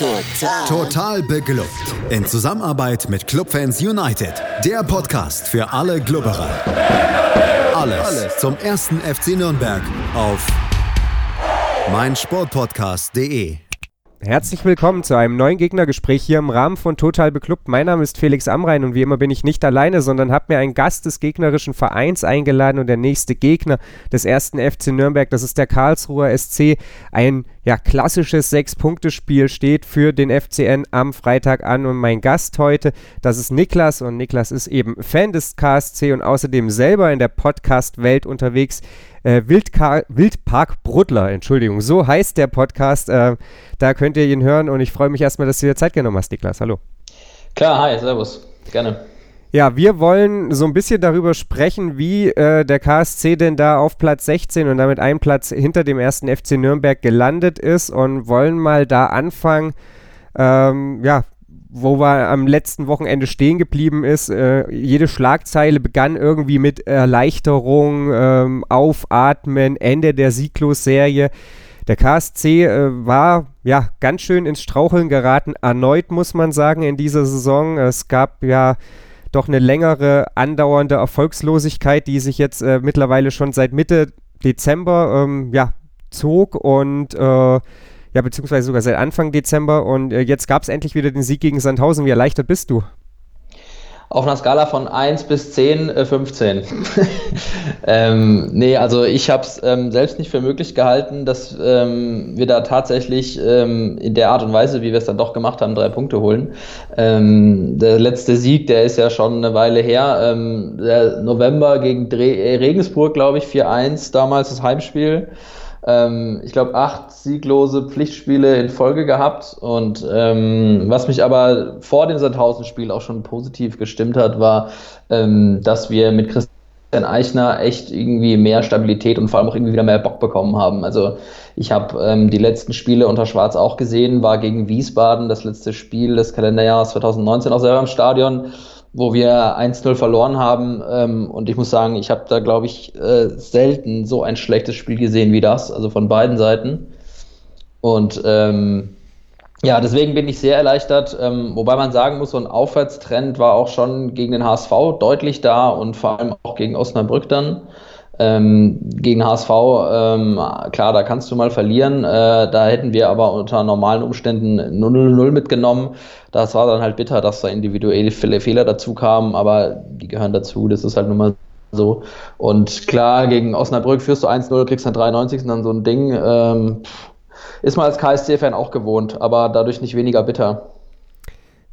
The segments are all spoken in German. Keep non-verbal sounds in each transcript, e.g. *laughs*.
Total. Total beglückt. In Zusammenarbeit mit Clubfans United. Der Podcast für alle Glubberer. Alles, Alles zum ersten FC Nürnberg auf meinsportpodcast.de. Herzlich willkommen zu einem neuen Gegnergespräch hier im Rahmen von Total Beklubbt. Mein Name ist Felix Amrein und wie immer bin ich nicht alleine, sondern habe mir einen Gast des gegnerischen Vereins eingeladen und der nächste Gegner des ersten FC Nürnberg, das ist der Karlsruher SC. Ein ja, klassisches Sechs-Punkte-Spiel steht für den FCN am Freitag an und mein Gast heute, das ist Niklas und Niklas ist eben Fan des KSC und außerdem selber in der Podcast-Welt unterwegs äh, Wildka Wildpark Brudler, Entschuldigung, so heißt der Podcast. Äh, da könnt ihr ihn hören und ich freue mich erstmal, dass du dir Zeit genommen hast, Niklas. Hallo. Klar, hi, servus. Gerne. Ja, wir wollen so ein bisschen darüber sprechen, wie äh, der KSC denn da auf Platz 16 und damit einen Platz hinter dem ersten FC Nürnberg gelandet ist und wollen mal da anfangen, ähm, ja, wo wir am letzten Wochenende stehen geblieben ist. Äh, jede Schlagzeile begann irgendwie mit Erleichterung, ähm, Aufatmen, Ende der Sieglos-Serie. Der KSC äh, war ja ganz schön ins Straucheln geraten, erneut muss man sagen in dieser Saison. Es gab ja doch eine längere andauernde Erfolgslosigkeit, die sich jetzt äh, mittlerweile schon seit Mitte Dezember ähm, ja, zog und äh, ja, beziehungsweise sogar seit Anfang Dezember. Und äh, jetzt gab es endlich wieder den Sieg gegen Sandhausen. Wie erleichtert bist du? Auf einer Skala von 1 bis 10, äh, 15. *laughs* ähm, nee, also ich habe es ähm, selbst nicht für möglich gehalten, dass ähm, wir da tatsächlich ähm, in der Art und Weise, wie wir es dann doch gemacht haben, drei Punkte holen. Ähm, der letzte Sieg, der ist ja schon eine Weile her. Ähm, November gegen Dre äh, Regensburg, glaube ich, 4-1, damals das Heimspiel ähm, ich glaube, acht sieglose Pflichtspiele in Folge gehabt. Und ähm, was mich aber vor dem Sandhausen-Spiel auch schon positiv gestimmt hat, war, ähm, dass wir mit Christian Eichner echt irgendwie mehr Stabilität und vor allem auch irgendwie wieder mehr Bock bekommen haben. Also ich habe ähm, die letzten Spiele unter Schwarz auch gesehen, war gegen Wiesbaden das letzte Spiel des Kalenderjahres 2019 auch selber im Stadion wo wir 1-0 verloren haben. Ähm, und ich muss sagen, ich habe da, glaube ich, äh, selten so ein schlechtes Spiel gesehen wie das, also von beiden Seiten. Und ähm, ja, deswegen bin ich sehr erleichtert, ähm, wobei man sagen muss, so ein Aufwärtstrend war auch schon gegen den HSV deutlich da und vor allem auch gegen Osnabrück dann. Ähm, gegen HSV, ähm, klar, da kannst du mal verlieren. Äh, da hätten wir aber unter normalen Umständen 0-0 mitgenommen. Das war dann halt bitter, dass da individuelle Fehler dazu kamen, aber die gehören dazu. Das ist halt nun mal so. Und klar, gegen Osnabrück führst du 1-0, kriegst dann 93 und dann so ein Ding. Ähm, ist man als KSC-Fan auch gewohnt, aber dadurch nicht weniger bitter.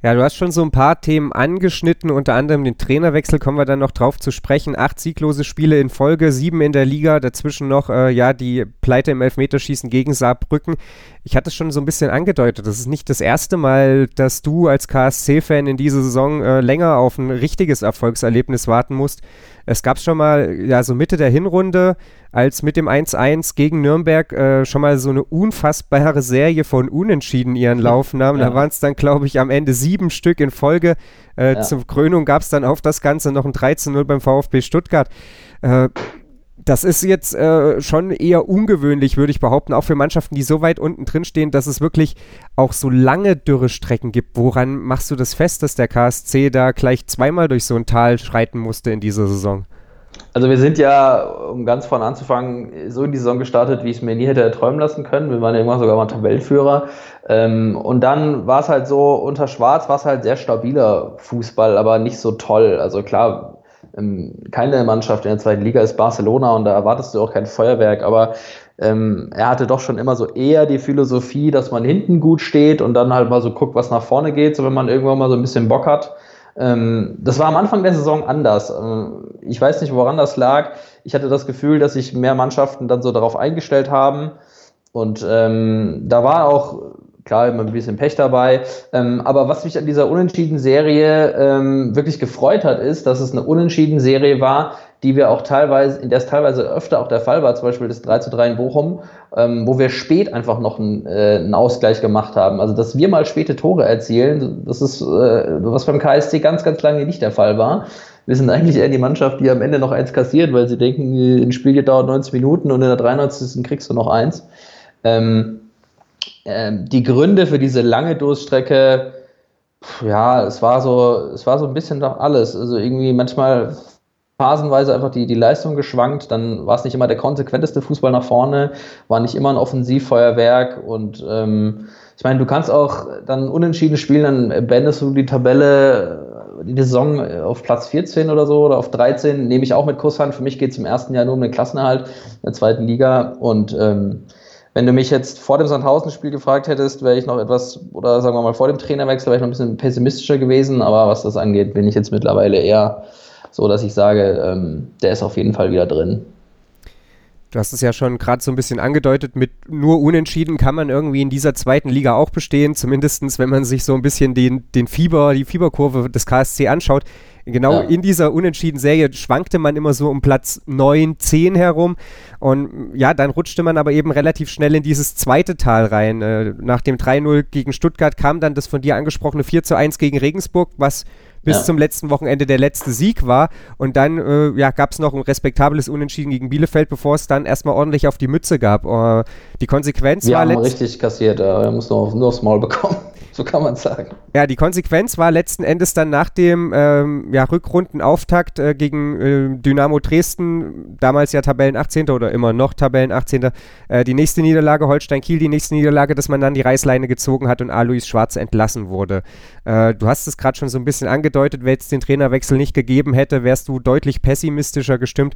Ja, du hast schon so ein paar Themen angeschnitten, unter anderem den Trainerwechsel, kommen wir dann noch drauf zu sprechen. Acht sieglose Spiele in Folge, sieben in der Liga, dazwischen noch, äh, ja, die Pleite im Elfmeterschießen gegen Saarbrücken. Ich hatte es schon so ein bisschen angedeutet, das ist nicht das erste Mal, dass du als KSC-Fan in dieser Saison äh, länger auf ein richtiges Erfolgserlebnis warten musst. Es gab schon mal, ja, so Mitte der Hinrunde, als mit dem 1-1 gegen Nürnberg äh, schon mal so eine unfassbare Serie von Unentschieden ihren Lauf nahm. Ja. Da waren es dann, glaube ich, am Ende sieben Stück in Folge. Äh, ja. Zur Krönung gab es dann auf das Ganze noch ein 13-0 beim VfB Stuttgart. Äh, das ist jetzt äh, schon eher ungewöhnlich, würde ich behaupten, auch für Mannschaften, die so weit unten drin stehen, dass es wirklich auch so lange Dürrestrecken gibt. Woran machst du das fest, dass der KSC da gleich zweimal durch so ein Tal schreiten musste in dieser Saison? Also wir sind ja, um ganz vorne anzufangen, so in die Saison gestartet, wie ich es mir nie hätte erträumen lassen können. Wir waren ja irgendwann sogar mal Tabellenführer. Ähm, und dann war es halt so, unter Schwarz war es halt sehr stabiler Fußball, aber nicht so toll. Also klar, keine Mannschaft in der zweiten Liga ist Barcelona und da erwartest du auch kein Feuerwerk, aber ähm, er hatte doch schon immer so eher die Philosophie, dass man hinten gut steht und dann halt mal so guckt, was nach vorne geht, so wenn man irgendwann mal so ein bisschen Bock hat. Ähm, das war am Anfang der Saison anders. Ähm, ich weiß nicht, woran das lag. Ich hatte das Gefühl, dass sich mehr Mannschaften dann so darauf eingestellt haben. Und ähm, da war auch klar immer ein bisschen Pech dabei. Ähm, aber was mich an dieser Unentschieden-Serie ähm, wirklich gefreut hat, ist, dass es eine Unentschieden-Serie war, die wir auch teilweise, in der es teilweise öfter auch der Fall war, zum Beispiel das 3 zu 3 in Bochum, ähm, wo wir spät einfach noch einen, äh, einen Ausgleich gemacht haben. Also, dass wir mal späte Tore erzielen, das ist, äh, was beim KSC ganz, ganz lange nicht der Fall war. Wir sind eigentlich eher die Mannschaft, die am Ende noch eins kassiert, weil sie denken, ein Spiel dauert 90 Minuten und in der 93. kriegst du noch eins. Ähm, ähm, die Gründe für diese lange Durststrecke, ja, es war so, es war so ein bisschen doch alles. Also irgendwie manchmal phasenweise einfach die, die Leistung geschwankt, dann war es nicht immer der konsequenteste Fußball nach vorne, war nicht immer ein Offensivfeuerwerk und ähm, ich meine, du kannst auch dann unentschieden spielen, dann beendest du die Tabelle die Saison auf Platz 14 oder so oder auf 13, nehme ich auch mit Kusshand. Für mich geht es im ersten Jahr nur um den Klassenerhalt in der zweiten Liga und ähm, wenn du mich jetzt vor dem Sandhausen-Spiel gefragt hättest, wäre ich noch etwas, oder sagen wir mal vor dem Trainerwechsel, wäre ich noch ein bisschen pessimistischer gewesen, aber was das angeht, bin ich jetzt mittlerweile eher so, dass ich sage, ähm, der ist auf jeden Fall wieder drin. Du hast es ja schon gerade so ein bisschen angedeutet, mit nur Unentschieden kann man irgendwie in dieser zweiten Liga auch bestehen, zumindest wenn man sich so ein bisschen den, den Fieber, die Fieberkurve des KSC anschaut. Genau ja. in dieser Unentschieden-Serie schwankte man immer so um Platz 9, 10 herum. Und ja, dann rutschte man aber eben relativ schnell in dieses zweite Tal rein. Äh, nach dem 3-0 gegen Stuttgart kam dann das von dir angesprochene 4 1 gegen Regensburg, was bis ja. zum letzten Wochenende der letzte Sieg war. Und dann äh, ja, gab es noch ein respektables Unentschieden gegen Bielefeld, bevor es dann erstmal ordentlich auf die Mütze gab. Uh, die Konsequenz Wir war. Wir haben richtig kassiert, er muss nur, nur aufs Maul bekommen. So kann man sagen. Ja, die Konsequenz war letzten Endes dann nach dem ähm, ja, Rückrundenauftakt äh, gegen äh, Dynamo Dresden, damals ja Tabellen 18. oder immer noch Tabellen 18. Äh, die nächste Niederlage, Holstein Kiel, die nächste Niederlage, dass man dann die Reißleine gezogen hat und Alois Schwarz entlassen wurde. Äh, du hast es gerade schon so ein bisschen angedeutet, wenn es den Trainerwechsel nicht gegeben hätte, wärst du deutlich pessimistischer gestimmt.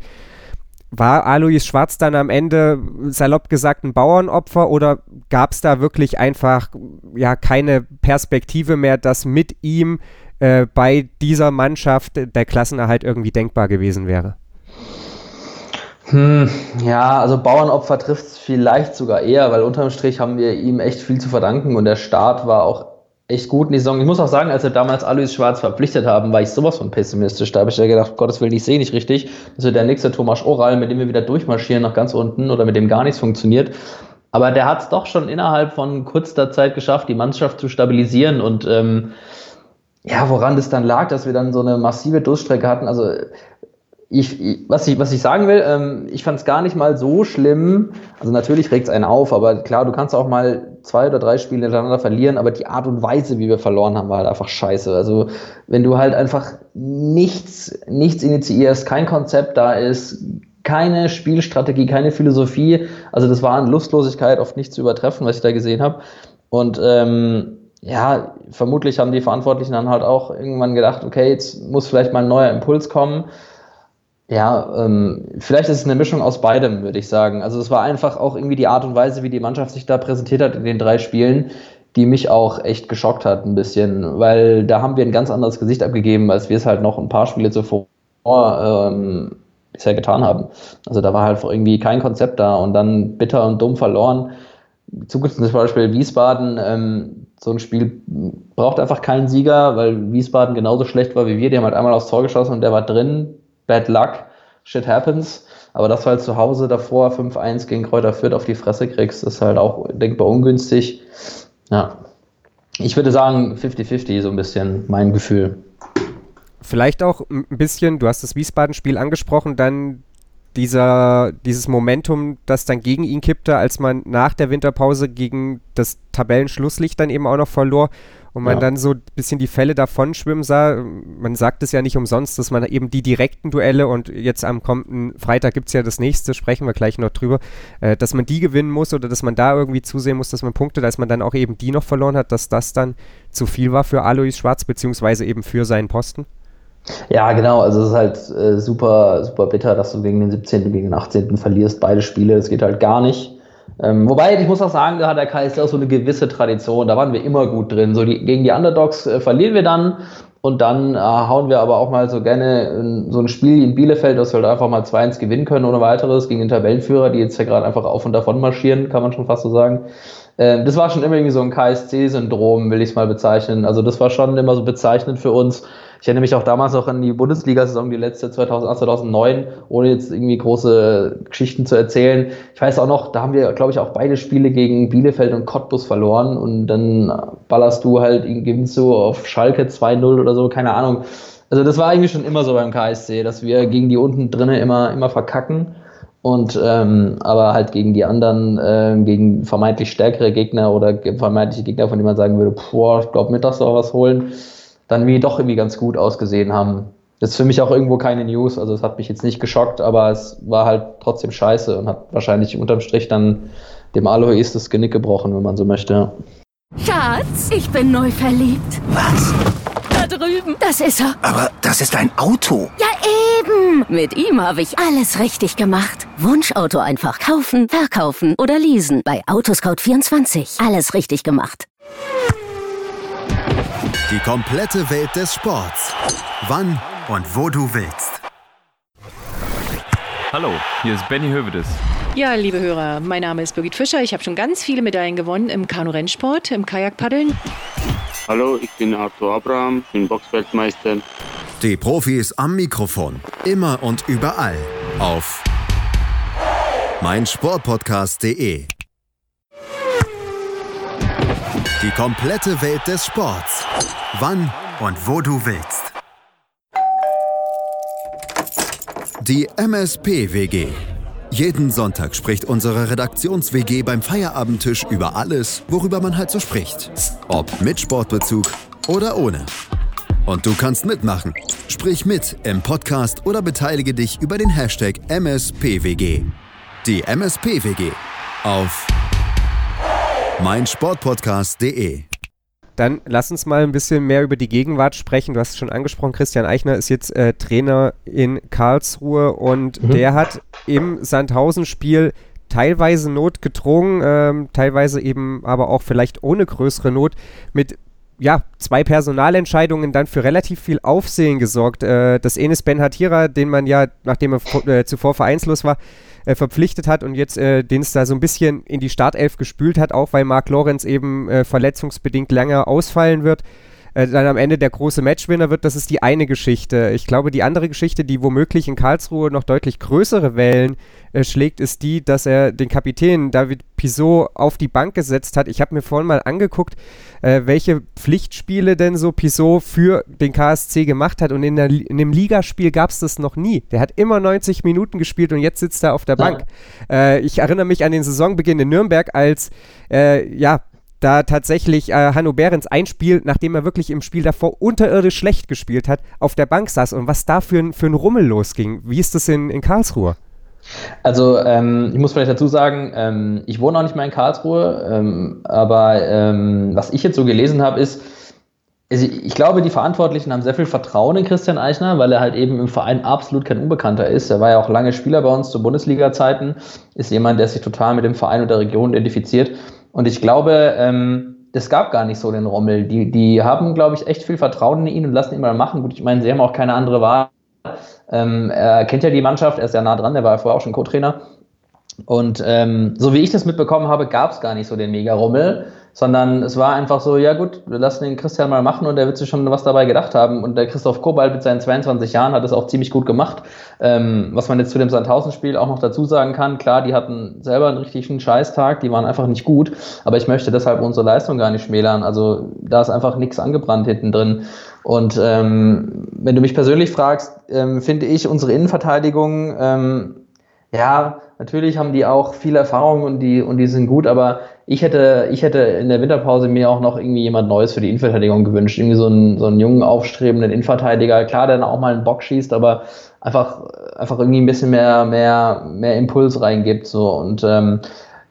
War Alois Schwarz dann am Ende, salopp gesagt, ein Bauernopfer oder gab es da wirklich einfach ja keine Perspektive mehr, dass mit ihm äh, bei dieser Mannschaft der Klassenerhalt irgendwie denkbar gewesen wäre? Hm, ja, also Bauernopfer trifft es vielleicht sogar eher, weil unterm Strich haben wir ihm echt viel zu verdanken und der Start war auch echt gut in die Saison. Ich muss auch sagen, als wir damals Alois Schwarz verpflichtet haben, war ich sowas von pessimistisch. Da habe ich ja gedacht, Gottes Willen, ich sehe nicht richtig. Das wird der nächste Thomas Oral, mit dem wir wieder durchmarschieren nach ganz unten oder mit dem gar nichts funktioniert. Aber der hat es doch schon innerhalb von kurzer Zeit geschafft, die Mannschaft zu stabilisieren und ähm, ja, woran das dann lag, dass wir dann so eine massive Durststrecke hatten. Also ich, ich, was, ich, was ich sagen will, ähm, ich fand es gar nicht mal so schlimm. Also natürlich regt es einen auf, aber klar, du kannst auch mal zwei oder drei Spiele hintereinander verlieren, aber die Art und Weise, wie wir verloren haben, war halt einfach scheiße. Also wenn du halt einfach nichts, nichts initiierst, kein Konzept da ist, keine Spielstrategie, keine Philosophie, also das war an Lustlosigkeit oft nicht zu übertreffen, was ich da gesehen habe. Und ähm, ja, vermutlich haben die Verantwortlichen dann halt auch irgendwann gedacht, okay, jetzt muss vielleicht mal ein neuer Impuls kommen. Ja, ähm, vielleicht ist es eine Mischung aus beidem, würde ich sagen. Also es war einfach auch irgendwie die Art und Weise, wie die Mannschaft sich da präsentiert hat in den drei Spielen, die mich auch echt geschockt hat ein bisschen, weil da haben wir ein ganz anderes Gesicht abgegeben, als wir es halt noch ein paar Spiele zuvor ähm, bisher getan haben. Also da war halt irgendwie kein Konzept da und dann bitter und dumm verloren. Zugunsten zum Beispiel Wiesbaden, ähm, so ein Spiel braucht einfach keinen Sieger, weil Wiesbaden genauso schlecht war wie wir. Die haben halt einmal aufs Tor geschossen und der war drin bad luck, shit happens. Aber dass du halt zu Hause davor 5-1 gegen Kräuter Fürth auf die Fresse kriegst, ist halt auch denkbar ungünstig. Ja. Ich würde sagen 50-50, so ein bisschen mein Gefühl. Vielleicht auch ein bisschen, du hast das Wiesbaden-Spiel angesprochen, dann dieser, dieses Momentum, das dann gegen ihn kippte, als man nach der Winterpause gegen das Tabellenschlusslicht dann eben auch noch verlor und man ja. dann so ein bisschen die Fälle davon schwimmen sah. Man sagt es ja nicht umsonst, dass man eben die direkten Duelle und jetzt am kommenden Freitag gibt es ja das nächste, sprechen wir gleich noch drüber, äh, dass man die gewinnen muss oder dass man da irgendwie zusehen muss, dass man Punkte, dass man dann auch eben die noch verloren hat, dass das dann zu viel war für Alois Schwarz, beziehungsweise eben für seinen Posten. Ja, genau. Also es ist halt äh, super, super bitter, dass du gegen den 17. und gegen den 18. verlierst, beide Spiele. Das geht halt gar nicht. Ähm, wobei, ich muss auch sagen, da hat der KSC auch so eine gewisse Tradition. Da waren wir immer gut drin. So die, gegen die Underdogs äh, verlieren wir dann und dann äh, hauen wir aber auch mal so gerne in, so ein Spiel in Bielefeld, dass wir halt einfach mal 2-1 gewinnen können ohne weiteres gegen den Tabellenführer, die jetzt ja gerade einfach auf und davon marschieren, kann man schon fast so sagen. Ähm, das war schon immer irgendwie so ein KSC-Syndrom, will ich es mal bezeichnen. Also das war schon immer so bezeichnend für uns. Ich erinnere mich auch damals noch an die Bundesliga-Saison, die letzte 2008, 2009, ohne jetzt irgendwie große Geschichten zu erzählen. Ich weiß auch noch, da haben wir, glaube ich, auch beide Spiele gegen Bielefeld und Cottbus verloren und dann ballerst du halt, gewinnst du auf Schalke 2-0 oder so, keine Ahnung. Also das war eigentlich schon immer so beim KSC, dass wir gegen die unten drinnen immer, immer verkacken. Und ähm, aber halt gegen die anderen, äh, gegen vermeintlich stärkere Gegner oder vermeintliche Gegner, von denen man sagen würde, boah, ich glaube, mittags auch was holen, dann wie doch irgendwie ganz gut ausgesehen haben. Das ist für mich auch irgendwo keine News, also es hat mich jetzt nicht geschockt, aber es war halt trotzdem scheiße und hat wahrscheinlich unterm Strich dann dem Alois das Genick gebrochen, wenn man so möchte. Schatz, ich bin neu verliebt. Was? Da drüben. Das ist er. Aber das ist ein Auto. Ja, eben. Mit ihm habe ich alles richtig gemacht. Wunschauto einfach kaufen, verkaufen oder leasen. Bei Autoscout24. Alles richtig gemacht. Die komplette Welt des Sports. Wann und wo du willst. Hallo, hier ist Benny Hövedes. Ja, liebe Hörer, mein Name ist Birgit Fischer. Ich habe schon ganz viele Medaillen gewonnen im Kanu-Rennsport, im Kajakpaddeln. Hallo, ich bin Arthur Abraham, bin Boxweltmeister. Die Profis am Mikrofon. Immer und überall. Auf meinsportpodcast.de. Die komplette Welt des Sports. Wann und wo du willst. Die MSP-WG. Jeden Sonntag spricht unsere Redaktions-WG beim Feierabendtisch über alles, worüber man halt so spricht. Ob mit Sportbezug oder ohne. Und du kannst mitmachen. Sprich mit im Podcast oder beteilige dich über den Hashtag MSPWG. Die MSPWG auf meinsportpodcast.de. Dann lass uns mal ein bisschen mehr über die Gegenwart sprechen. Du hast es schon angesprochen, Christian Eichner ist jetzt äh, Trainer in Karlsruhe und mhm. der hat im Sandhausen-Spiel teilweise notgedrungen, ähm, teilweise eben aber auch vielleicht ohne größere Not mit ja, zwei Personalentscheidungen dann für relativ viel Aufsehen gesorgt. Äh, das Enes Ben Hatira, den man ja, nachdem er äh, zuvor vereinslos war, äh, verpflichtet hat und jetzt äh, den es da so ein bisschen in die Startelf gespült hat, auch weil Marc Lorenz eben äh, verletzungsbedingt länger ausfallen wird. Äh, dann am Ende der große Matchwinner wird, das ist die eine Geschichte. Ich glaube, die andere Geschichte, die womöglich in Karlsruhe noch deutlich größere Wellen äh, schlägt, ist die, dass er den Kapitän David Pisot auf die Bank gesetzt hat. Ich habe mir vorhin mal angeguckt, äh, welche Pflichtspiele denn so Pisot für den KSC gemacht hat und in, der, in dem Ligaspiel gab es das noch nie. Der hat immer 90 Minuten gespielt und jetzt sitzt er auf der Bank. Ja. Äh, ich erinnere mich an den Saisonbeginn in Nürnberg, als äh, ja, da tatsächlich äh, Hanno Behrens ein Spiel, nachdem er wirklich im Spiel davor unterirdisch schlecht gespielt hat, auf der Bank saß und was da für ein, für ein Rummel losging. Wie ist das in, in Karlsruhe? Also ähm, ich muss vielleicht dazu sagen, ähm, ich wohne auch nicht mehr in Karlsruhe, ähm, aber ähm, was ich jetzt so gelesen habe, ist, ich glaube, die Verantwortlichen haben sehr viel Vertrauen in Christian Eichner, weil er halt eben im Verein absolut kein Unbekannter ist. Er war ja auch lange Spieler bei uns zu Bundesliga-Zeiten, ist jemand, der sich total mit dem Verein und der Region identifiziert. Und ich glaube, ähm, es gab gar nicht so den Rommel. Die, die haben, glaube ich, echt viel Vertrauen in ihn und lassen ihn mal machen. Gut, ich meine, sie haben auch keine andere Wahl. Ähm, er kennt ja die Mannschaft, er ist ja nah dran, der war ja vorher auch schon Co-Trainer. Und ähm, so wie ich das mitbekommen habe, gab es gar nicht so den Mega-Rummel sondern es war einfach so, ja gut, wir lassen den Christian mal machen und der wird sich schon was dabei gedacht haben. Und der Christoph Kobalt mit seinen 22 Jahren hat es auch ziemlich gut gemacht. Ähm, was man jetzt zu dem Sandhausen-Spiel auch noch dazu sagen kann, klar, die hatten selber einen richtigen Scheißtag, die waren einfach nicht gut, aber ich möchte deshalb unsere Leistung gar nicht schmälern. Also da ist einfach nichts angebrannt hinten drin. Und ähm, wenn du mich persönlich fragst, ähm, finde ich unsere Innenverteidigung, ähm, ja, natürlich haben die auch viel Erfahrung und die, und die sind gut, aber ich hätte, ich hätte in der Winterpause mir auch noch irgendwie jemand Neues für die Innenverteidigung gewünscht. Irgendwie so einen, so einen jungen, aufstrebenden Innenverteidiger. Klar, der dann auch mal einen Bock schießt, aber einfach, einfach irgendwie ein bisschen mehr, mehr, mehr Impuls reingibt. So. Und ähm,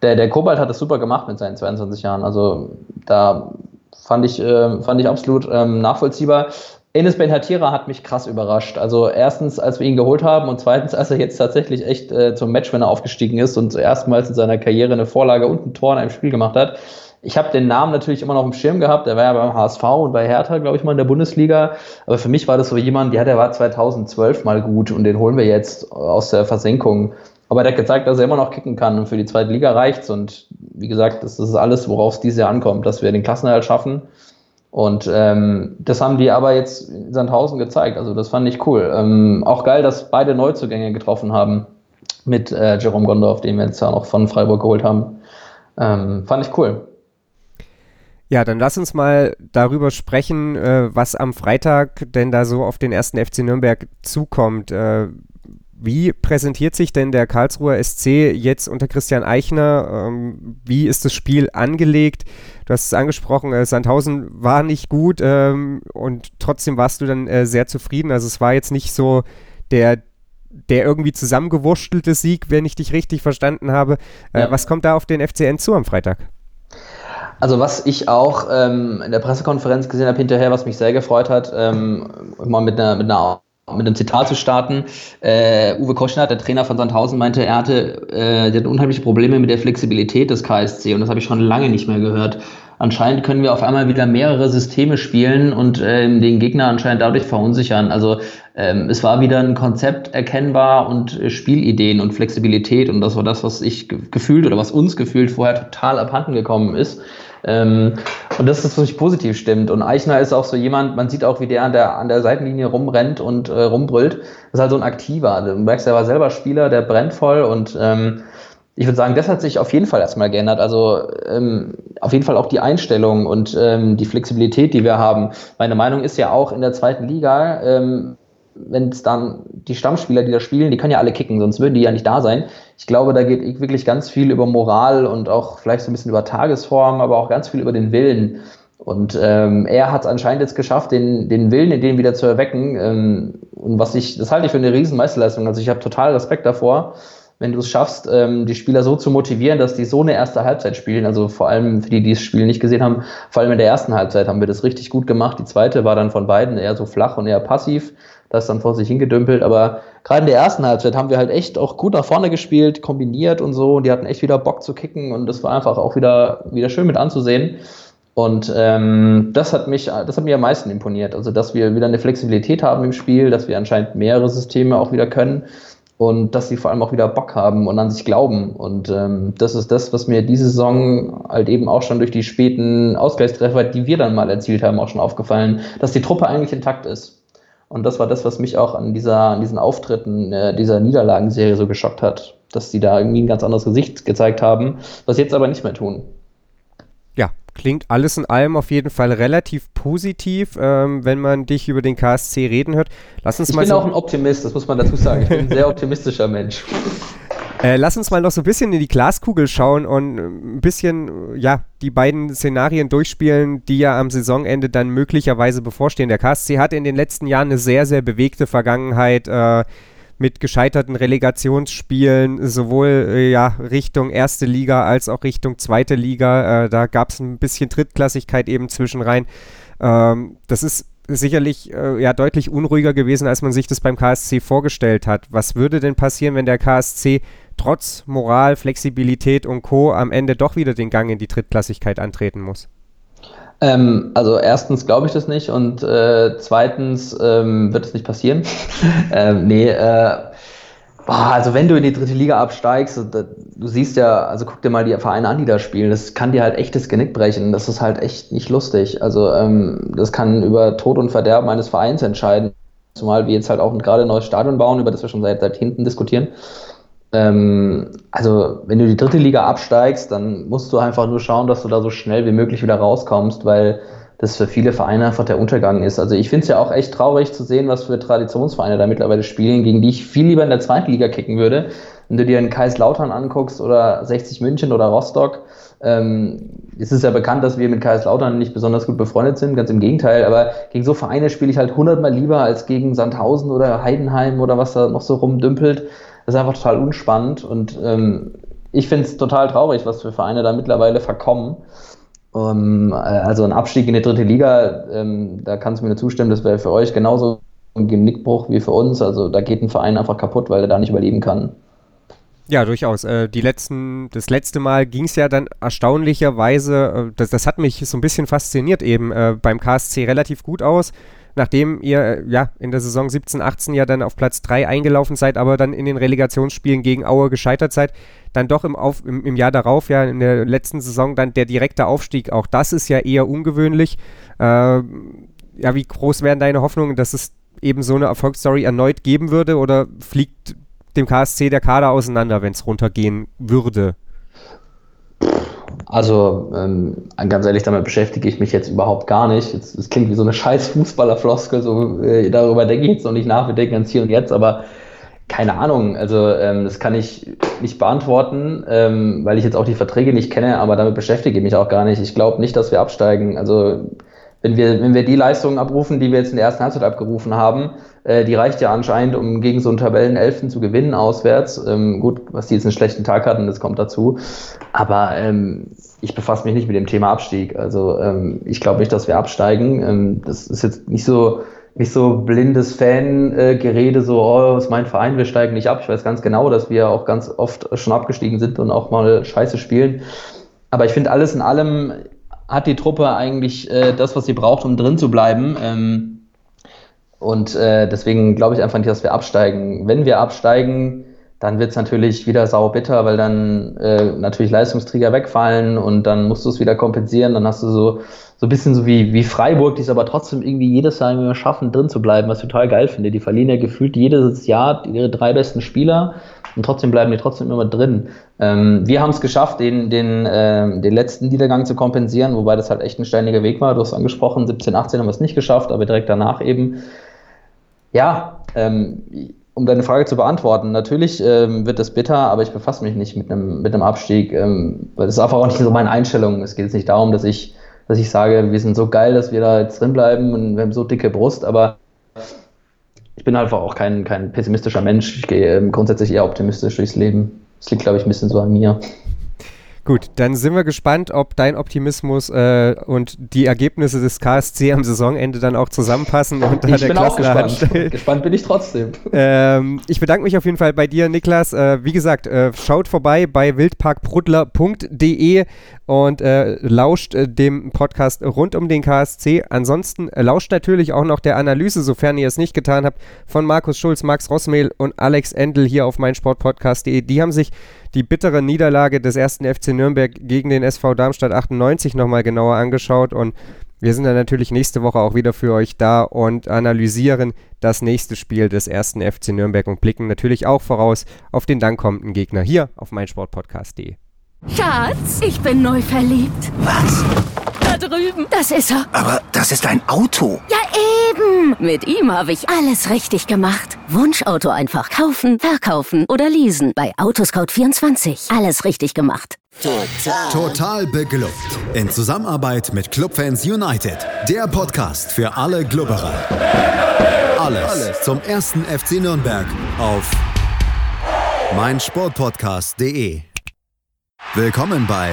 der, der Kobalt hat das super gemacht mit seinen 22 Jahren. Also da fand ich, äh, fand ich absolut ähm, nachvollziehbar. Enes Ben Hatira hat mich krass überrascht. Also erstens, als wir ihn geholt haben und zweitens, als er jetzt tatsächlich echt äh, zum Matchwinner aufgestiegen ist und erstmals in seiner Karriere eine Vorlage und ein Tor in einem Spiel gemacht hat. Ich habe den Namen natürlich immer noch im Schirm gehabt. Er war ja beim HSV und bei Hertha, glaube ich, mal in der Bundesliga. Aber für mich war das so jemand, ja, der war 2012 mal gut und den holen wir jetzt aus der Versenkung. Aber der hat gezeigt, dass er immer noch kicken kann und für die zweite Liga reicht's. Und wie gesagt, das, ist alles, worauf es dieses Jahr ankommt, dass wir den Klassenerhalt schaffen und ähm, das haben die aber jetzt in Sandhausen gezeigt. Also das fand ich cool. Ähm, auch geil, dass beide Neuzugänge getroffen haben mit äh, Jerome Gondorf, den wir jetzt ja noch von Freiburg geholt haben. Ähm, fand ich cool. Ja, dann lass uns mal darüber sprechen, äh, was am Freitag denn da so auf den ersten FC Nürnberg zukommt. Äh, Wie präsentiert sich denn der Karlsruher SC jetzt unter Christian Eichner? Ähm, wie ist das Spiel angelegt? Du hast es angesprochen, äh, Sandhausen war nicht gut ähm, und trotzdem warst du dann äh, sehr zufrieden. Also es war jetzt nicht so der, der irgendwie zusammengewurstelte Sieg, wenn ich dich richtig verstanden habe. Äh, ja. Was kommt da auf den FCN zu am Freitag? Also was ich auch ähm, in der Pressekonferenz gesehen habe hinterher, was mich sehr gefreut hat, ähm, mal mit einer, mit einer mit einem Zitat zu starten. Äh, Uwe Koschner, der Trainer von Sandhausen, meinte, er hatte, äh, der hat unheimliche Probleme mit der Flexibilität des KSC und das habe ich schon lange nicht mehr gehört. Anscheinend können wir auf einmal wieder mehrere Systeme spielen und ähm, den Gegner anscheinend dadurch verunsichern. Also ähm, es war wieder ein Konzept erkennbar und äh, Spielideen und Flexibilität und das war das, was ich gefühlt oder was uns gefühlt vorher total abhanden gekommen ist. Ähm, und das ist, was mich positiv stimmt. Und Eichner ist auch so jemand, man sieht auch, wie der an der, an der Seitenlinie rumrennt und äh, rumbrüllt. Das ist halt so ein Aktiver. Du merkst, er war selber Spieler, der brennt voll und ähm, ich würde sagen, das hat sich auf jeden Fall erstmal geändert. Also ähm, auf jeden Fall auch die Einstellung und ähm, die Flexibilität, die wir haben. Meine Meinung ist ja auch in der zweiten Liga, ähm, wenn es dann die Stammspieler, die da spielen, die können ja alle kicken, sonst würden die ja nicht da sein. Ich glaube, da geht wirklich ganz viel über Moral und auch vielleicht so ein bisschen über Tagesform, aber auch ganz viel über den Willen. Und ähm, er hat es anscheinend jetzt geschafft, den, den Willen in denen wieder zu erwecken. Ähm, und was ich, das halte ich für eine riesen Meisterleistung. Also ich habe total Respekt davor, wenn du es schaffst, ähm, die Spieler so zu motivieren, dass die so eine erste Halbzeit spielen. Also vor allem für die, die das Spiel nicht gesehen haben, vor allem in der ersten Halbzeit haben wir das richtig gut gemacht. Die zweite war dann von beiden eher so flach und eher passiv das dann vor sich hingedümpelt. Aber gerade in der ersten Halbzeit haben wir halt echt auch gut nach vorne gespielt, kombiniert und so. Und die hatten echt wieder Bock zu kicken und das war einfach auch wieder, wieder schön mit anzusehen. Und ähm, das hat mich, das hat mir am meisten imponiert. Also, dass wir wieder eine Flexibilität haben im Spiel, dass wir anscheinend mehrere Systeme auch wieder können und dass sie vor allem auch wieder Bock haben und an sich glauben. Und ähm, das ist das, was mir diese Saison halt eben auch schon durch die späten Ausgleichstreffer, die wir dann mal erzielt haben, auch schon aufgefallen, dass die Truppe eigentlich intakt ist. Und das war das, was mich auch an, dieser, an diesen Auftritten äh, dieser Niederlagenserie so geschockt hat, dass die da irgendwie ein ganz anderes Gesicht gezeigt haben, was jetzt aber nicht mehr tun. Ja, klingt alles in allem auf jeden Fall relativ positiv, ähm, wenn man dich über den KSC reden hört. Lass uns ich mal bin so auch ein Optimist, das muss man dazu sagen. Ich bin ein sehr *laughs* optimistischer Mensch. Äh, lass uns mal noch so ein bisschen in die Glaskugel schauen und ein bisschen, ja, die beiden Szenarien durchspielen, die ja am Saisonende dann möglicherweise bevorstehen. Der KSC hat in den letzten Jahren eine sehr, sehr bewegte Vergangenheit äh, mit gescheiterten Relegationsspielen, sowohl äh, ja, Richtung erste Liga als auch Richtung zweite Liga. Äh, da gab es ein bisschen Drittklassigkeit eben zwischenrein. Ähm, das ist sicherlich äh, ja deutlich unruhiger gewesen, als man sich das beim KSC vorgestellt hat. Was würde denn passieren, wenn der KSC trotz Moral, Flexibilität und Co. am Ende doch wieder den Gang in die Drittklassigkeit antreten muss? Ähm, also erstens glaube ich das nicht und äh, zweitens ähm, wird es nicht passieren. *laughs* ähm, nee, äh, boah, also wenn du in die dritte Liga absteigst, du, siehst ja, also guck dir mal die Vereine an, die da spielen, das kann dir halt echtes Genick brechen. Das ist halt echt nicht lustig. Also ähm, das kann über Tod und Verderben eines Vereins entscheiden. Zumal wir jetzt halt auch gerade ein neues Stadion bauen, über das wir schon seit, seit hinten diskutieren. Ähm, also, wenn du die dritte Liga absteigst, dann musst du einfach nur schauen, dass du da so schnell wie möglich wieder rauskommst, weil das für viele Vereine einfach der Untergang ist. Also ich finde es ja auch echt traurig zu sehen, was für Traditionsvereine da mittlerweile spielen, gegen die ich viel lieber in der zweiten Liga kicken würde. Wenn du dir einen Kaiserslautern anguckst oder 60 München oder Rostock, ähm, es ist ja bekannt, dass wir mit Kaiserslautern nicht besonders gut befreundet sind, ganz im Gegenteil, aber gegen so Vereine spiele ich halt hundertmal lieber als gegen Sandhausen oder Heidenheim oder was da noch so rumdümpelt. Das ist einfach total unspannend und ähm, ich finde es total traurig, was für Vereine da mittlerweile verkommen. Um, ähm, also ein Abstieg in die dritte Liga, ähm, da kannst du mir nur zustimmen, das wäre für euch genauso ein Genickbruch wie für uns. Also da geht ein Verein einfach kaputt, weil er da nicht überleben kann. Ja, durchaus. Äh, die letzten, das letzte Mal ging es ja dann erstaunlicherweise, äh, das, das hat mich so ein bisschen fasziniert eben, äh, beim KSC relativ gut aus nachdem ihr äh, ja in der Saison 17, 18 ja dann auf Platz 3 eingelaufen seid, aber dann in den Relegationsspielen gegen Aue gescheitert seid, dann doch im, auf, im, im Jahr darauf, ja in der letzten Saison dann der direkte Aufstieg, auch das ist ja eher ungewöhnlich. Äh, ja, wie groß wären deine Hoffnungen, dass es eben so eine Erfolgsstory erneut geben würde oder fliegt dem KSC der Kader auseinander, wenn es runtergehen würde? Also ähm, ganz ehrlich, damit beschäftige ich mich jetzt überhaupt gar nicht. Es klingt wie so eine *laughs* scheiß Fußballerfloskel, so äh, darüber denke ich jetzt noch nicht nach, wir denken ans Hier und Jetzt, aber keine Ahnung, also ähm, das kann ich nicht beantworten, ähm, weil ich jetzt auch die Verträge nicht kenne, aber damit beschäftige ich mich auch gar nicht. Ich glaube nicht, dass wir absteigen. Also wenn wir, wenn wir die Leistungen abrufen, die wir jetzt in der ersten Halbzeit abgerufen haben, die reicht ja anscheinend, um gegen so einen Tabellenelften zu gewinnen auswärts. Ähm, gut, was die jetzt einen schlechten Tag hatten, das kommt dazu. Aber ähm, ich befasse mich nicht mit dem Thema Abstieg. Also ähm, ich glaube nicht, dass wir absteigen. Ähm, das ist jetzt nicht so nicht so blindes Fangerede, so, oh, ist mein Verein, wir steigen nicht ab. Ich weiß ganz genau, dass wir auch ganz oft schon abgestiegen sind und auch mal scheiße spielen. Aber ich finde, alles in allem hat die Truppe eigentlich äh, das, was sie braucht, um drin zu bleiben. Und äh, deswegen glaube ich einfach nicht, dass wir absteigen. Wenn wir absteigen, dann wird es natürlich wieder saubitter, weil dann äh, natürlich Leistungsträger wegfallen und dann musst du es wieder kompensieren. Dann hast du so, so ein bisschen so wie, wie Freiburg, die es aber trotzdem irgendwie jedes Jahr immer schaffen, drin zu bleiben, was ich total geil finde. Die verlieren ja gefühlt jedes Jahr ihre drei besten Spieler und trotzdem bleiben die trotzdem immer drin. Ähm, wir haben es geschafft, den, den, äh, den letzten Niedergang zu kompensieren, wobei das halt echt ein steiniger Weg war. Du hast angesprochen, 17, 18 haben wir es nicht geschafft, aber direkt danach eben. Ja, ähm, um deine Frage zu beantworten, natürlich ähm, wird das bitter, aber ich befasse mich nicht mit einem, mit Abstieg, ähm, weil das ist einfach auch nicht so meine Einstellung. Es geht jetzt nicht darum, dass ich, dass ich sage, wir sind so geil, dass wir da jetzt drin bleiben und wir haben so dicke Brust, aber ich bin einfach auch kein, kein pessimistischer Mensch. Ich gehe ähm, grundsätzlich eher optimistisch durchs Leben. Das liegt, glaube ich, ein bisschen so an mir. Gut, dann sind wir gespannt, ob dein Optimismus äh, und die Ergebnisse des KSC am Saisonende dann auch zusammenpassen und ich der Klassenerhalt gespannt. *laughs* gespannt bin ich trotzdem. Ähm, ich bedanke mich auf jeden Fall bei dir, Niklas. Äh, wie gesagt, äh, schaut vorbei bei wildparkbrudler.de und äh, lauscht äh, dem Podcast rund um den KSC. Ansonsten äh, lauscht natürlich auch noch der Analyse, sofern ihr es nicht getan habt, von Markus Schulz, Max Rossmehl und Alex Endel hier auf meinsportpodcast.de. Die haben sich die bittere Niederlage des ersten FC Nürnberg gegen den SV Darmstadt 98 nochmal genauer angeschaut und wir sind dann natürlich nächste Woche auch wieder für euch da und analysieren das nächste Spiel des ersten FC Nürnberg und blicken natürlich auch voraus auf den dann kommenden Gegner hier auf meinsportpodcast.de. Schatz, ich bin neu verliebt. Was? Drüben. Das ist er. Aber das ist ein Auto. Ja, eben. Mit ihm habe ich alles richtig gemacht. Wunschauto einfach kaufen, verkaufen oder leasen. Bei Autoscout24. Alles richtig gemacht. Total. Total beglückt. In Zusammenarbeit mit Clubfans United. Der Podcast für alle Glubberer. Alles, Alles zum ersten FC Nürnberg auf meinsportpodcast.de. Willkommen bei